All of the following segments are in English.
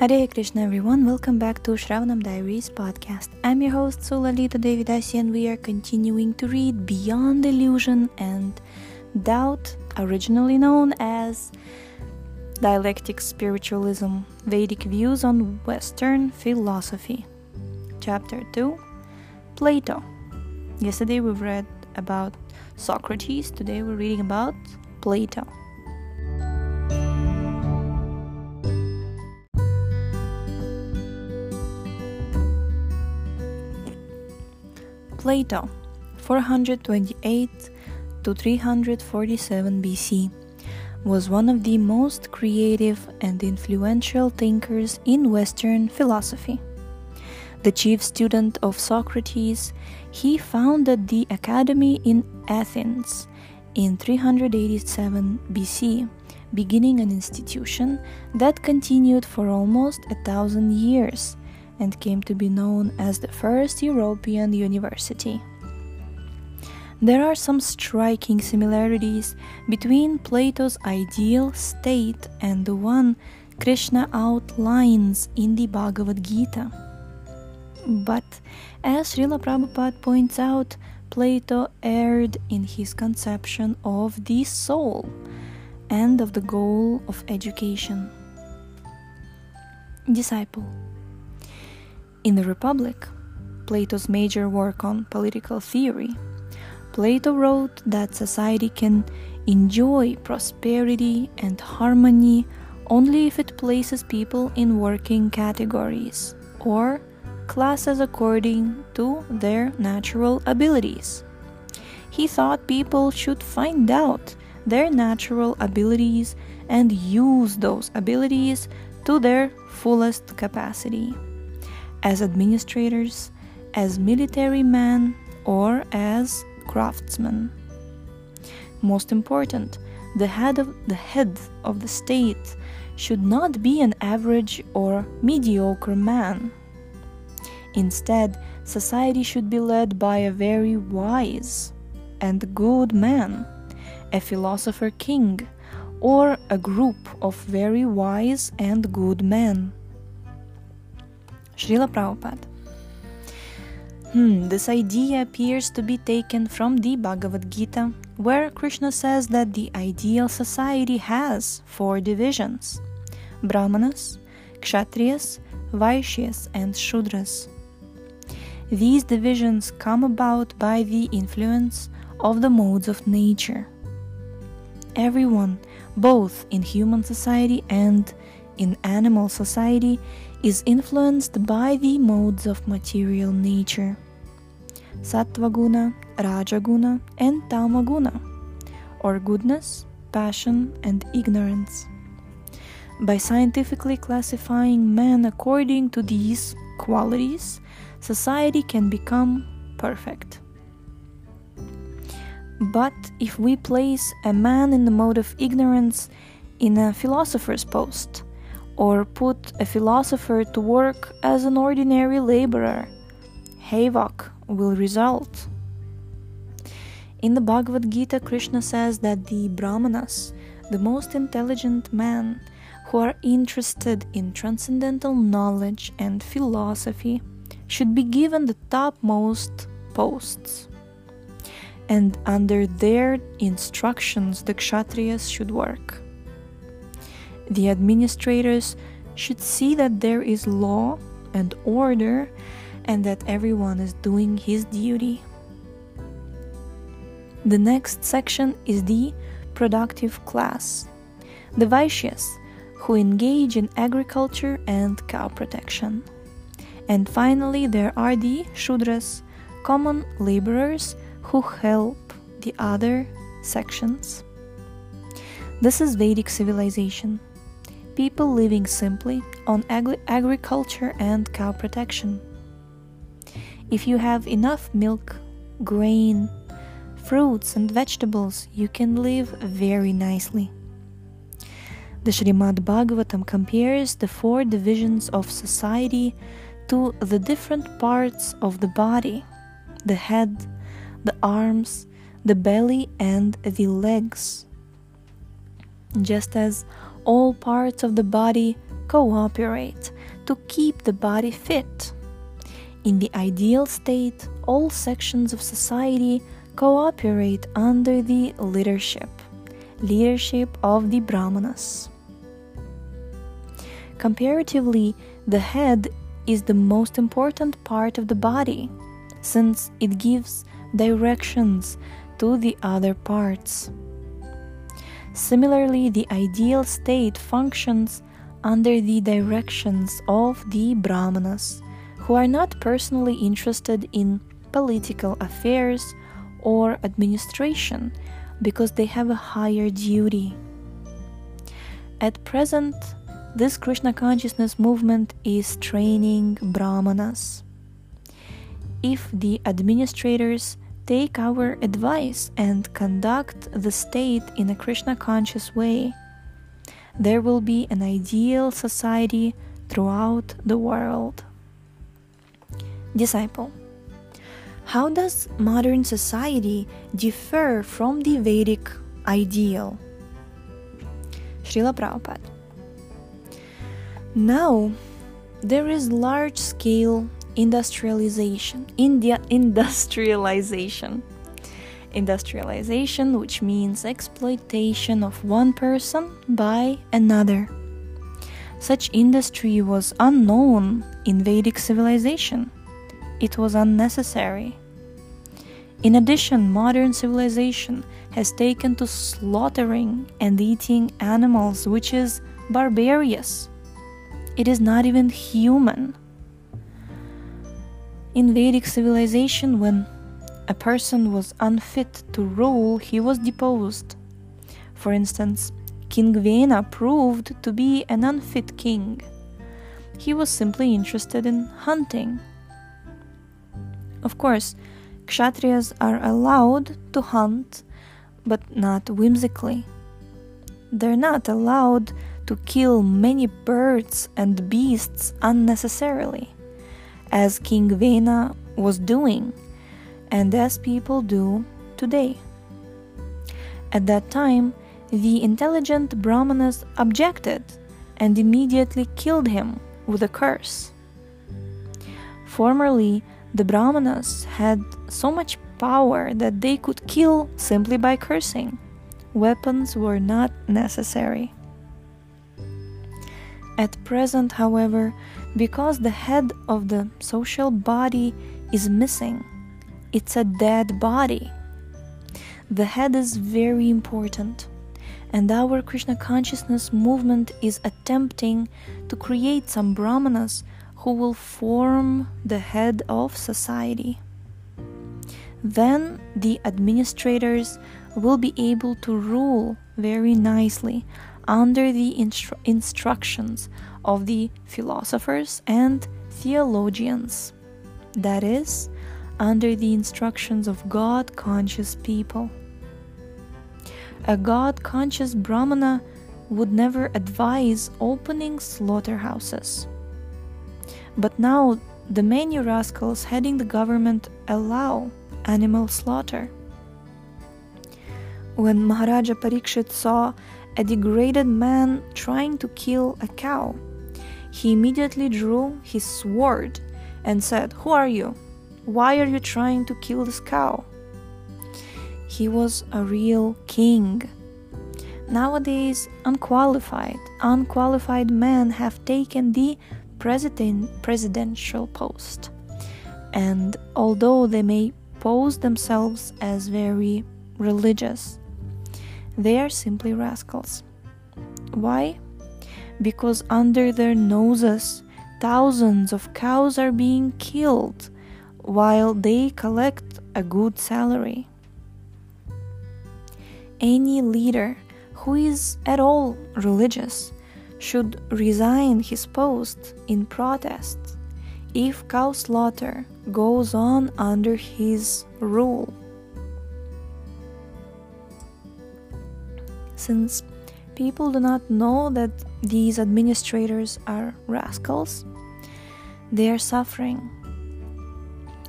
Hare Krishna, everyone. Welcome back to Shravanam Diaries podcast. I'm your host Sulalita Devidasi, and we are continuing to read Beyond Illusion and Doubt, originally known as Dialectic Spiritualism Vedic Views on Western Philosophy. Chapter 2 Plato. Yesterday we've read about Socrates, today we're reading about Plato. Plato, 428 to 347 BC, was one of the most creative and influential thinkers in Western philosophy. The chief student of Socrates, he founded the Academy in Athens in 387 BC, beginning an institution that continued for almost a thousand years and came to be known as the first European university. There are some striking similarities between Plato's ideal state and the one Krishna outlines in the Bhagavad Gita. But as Srila Prabhupada points out, Plato erred in his conception of the soul and of the goal of education. Disciple in the Republic, Plato's major work on political theory, Plato wrote that society can enjoy prosperity and harmony only if it places people in working categories or classes according to their natural abilities. He thought people should find out their natural abilities and use those abilities to their fullest capacity as administrators, as military men, or as craftsmen. Most important, the head of the head of the state should not be an average or mediocre man. Instead, society should be led by a very wise and good man, a philosopher king, or a group of very wise and good men. Srila Prabhupada. Hmm, this idea appears to be taken from the Bhagavad Gita, where Krishna says that the ideal society has four divisions Brahmanas, Kshatriyas, Vaishyas, and Shudras. These divisions come about by the influence of the modes of nature. Everyone, both in human society and in animal society, is influenced by the modes of material nature Sattvaguna, Rajaguna, and Tamaguna, or goodness, passion, and ignorance. By scientifically classifying men according to these qualities, society can become perfect. But if we place a man in the mode of ignorance in a philosopher's post, or put a philosopher to work as an ordinary laborer, havoc will result. In the Bhagavad Gita, Krishna says that the Brahmanas, the most intelligent men who are interested in transcendental knowledge and philosophy, should be given the topmost posts. And under their instructions, the Kshatriyas should work. The administrators should see that there is law and order and that everyone is doing his duty. The next section is the productive class, the Vaishyas, who engage in agriculture and cow protection. And finally, there are the Shudras, common laborers who help the other sections. This is Vedic civilization people living simply on agri- agriculture and cow protection. If you have enough milk, grain, fruits, and vegetables, you can live very nicely. The Srimad Bhagavatam compares the four divisions of society to the different parts of the body the head, the arms, the belly, and the legs. Just as all parts of the body cooperate to keep the body fit. In the ideal state, all sections of society cooperate under the leadership leadership of the brahmanas comparatively the head is the most important part of the body since it gives directions to the other parts similarly the ideal state functions under the directions of the brahmanas who are not personally interested in political affairs or administration because they have a higher duty. At present, this Krishna consciousness movement is training brahmanas. If the administrators take our advice and conduct the state in a Krishna conscious way, there will be an ideal society throughout the world. Disciple how does modern society differ from the Vedic ideal? Srila Prabhupada. Now, there is large scale industrialization. India industrialization. Industrialization, which means exploitation of one person by another. Such industry was unknown in Vedic civilization. It was unnecessary. In addition, modern civilization has taken to slaughtering and eating animals, which is barbarous. It is not even human. In Vedic civilization, when a person was unfit to rule, he was deposed. For instance, King Vena proved to be an unfit king. He was simply interested in hunting. Of course, Kshatriyas are allowed to hunt, but not whimsically. They're not allowed to kill many birds and beasts unnecessarily, as King Vena was doing, and as people do today. At that time, the intelligent Brahmanas objected and immediately killed him with a curse. Formerly, the Brahmanas had so much power that they could kill simply by cursing. Weapons were not necessary. At present, however, because the head of the social body is missing, it's a dead body. The head is very important, and our Krishna consciousness movement is attempting to create some brahmanas who will form the head of society. Then the administrators will be able to rule very nicely under the instru- instructions of the philosophers and theologians. That is, under the instructions of God conscious people. A God conscious Brahmana would never advise opening slaughterhouses but now the many rascals heading the government allow animal slaughter. When Maharaja Parikshit saw a degraded man trying to kill a cow, he immediately drew his sword and said, Who are you? Why are you trying to kill this cow? He was a real king. Nowadays, unqualified, unqualified men have taken the president, presidential post. And although they may pose themselves as very religious, they are simply rascals. Why? Because under their noses, thousands of cows are being killed while they collect a good salary. Any leader who is at all religious should resign his post in protest if cow slaughter goes on under his rule. Since people do not know that these administrators are rascals, they are suffering.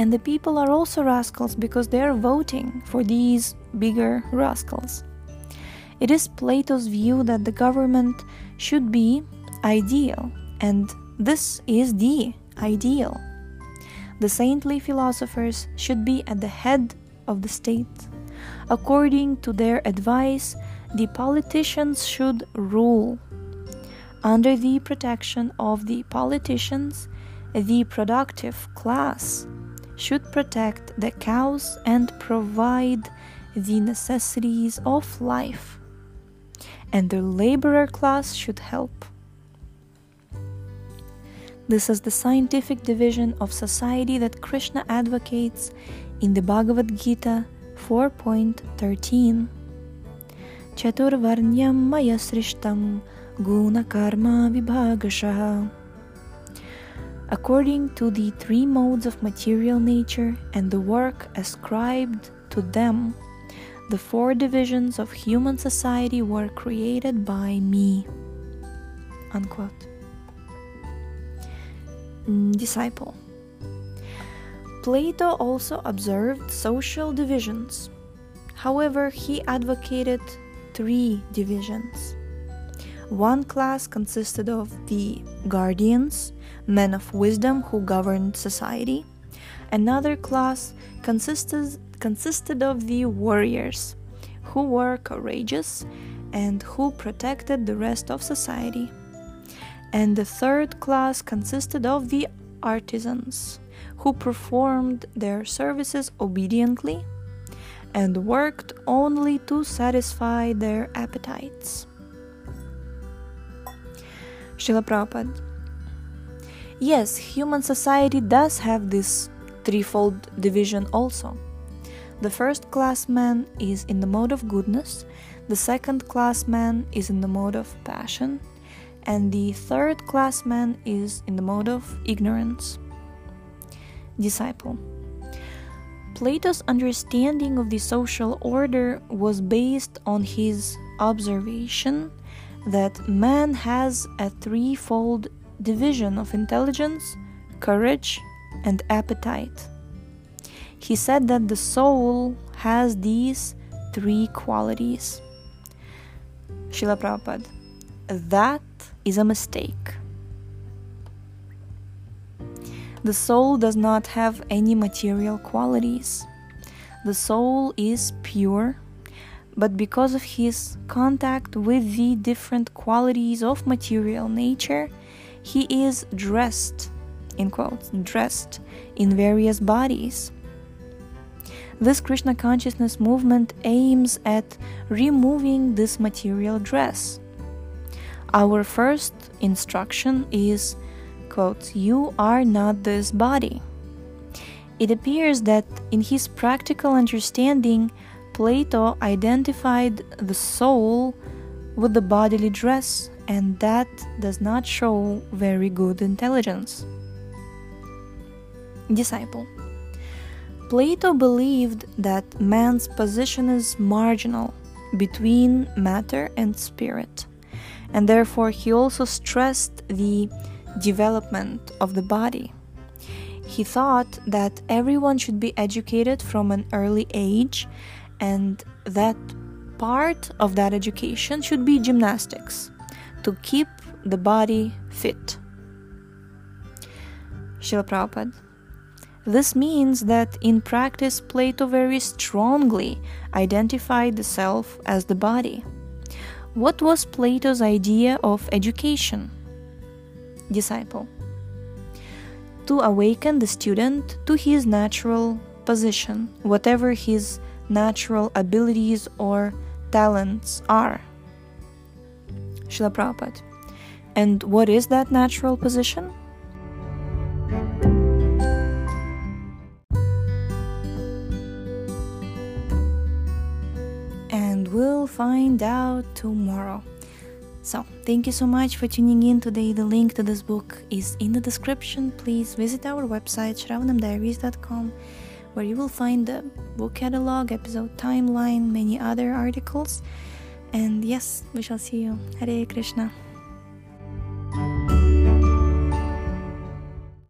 And the people are also rascals because they are voting for these bigger rascals. It is Plato's view that the government should be ideal, and this is the ideal. The saintly philosophers should be at the head of the state. According to their advice, the politicians should rule. Under the protection of the politicians, the productive class should protect the cows and provide the necessities of life, and the laborer class should help. This is the scientific division of society that Krishna advocates in the Bhagavad Gita 4.13. Maya srishtam guna karma vibhagashaha. According to the three modes of material nature and the work ascribed to them, the four divisions of human society were created by me. Unquote. Mm, disciple. Plato also observed social divisions. However, he advocated three divisions. One class consisted of the guardians, men of wisdom who governed society. Another class consisted, consisted of the warriors, who were courageous and who protected the rest of society and the third class consisted of the artisans, who performed their services obediently and worked only to satisfy their appetites. Srila Prabhupada. Yes, human society does have this threefold division also. The first class man is in the mode of goodness, the second class man is in the mode of passion, and the third class man is in the mode of ignorance. Disciple. Plato's understanding of the social order was based on his observation that man has a threefold division of intelligence, courage, and appetite. He said that the soul has these three qualities. Srila Prabhupada. That is a mistake. The soul does not have any material qualities. The soul is pure, but because of his contact with the different qualities of material nature, he is dressed, in quotes, dressed in various bodies. This Krishna consciousness movement aims at removing this material dress our first instruction is quote, You are not this body. It appears that in his practical understanding, Plato identified the soul with the bodily dress, and that does not show very good intelligence. Disciple Plato believed that man's position is marginal between matter and spirit and therefore he also stressed the development of the body. He thought that everyone should be educated from an early age, and that part of that education should be gymnastics to keep the body fit. Srila. This means that in practice, Plato very strongly identified the self as the body. What was Plato's idea of education? Disciple. To awaken the student to his natural position, whatever his natural abilities or talents are. Srila Prabhupada. And what is that natural position? And we'll find out tomorrow. So, thank you so much for tuning in today. The link to this book is in the description. Please visit our website, shravanamdiaries.com, where you will find the book catalog, episode timeline, many other articles. And yes, we shall see you. Hare Krishna.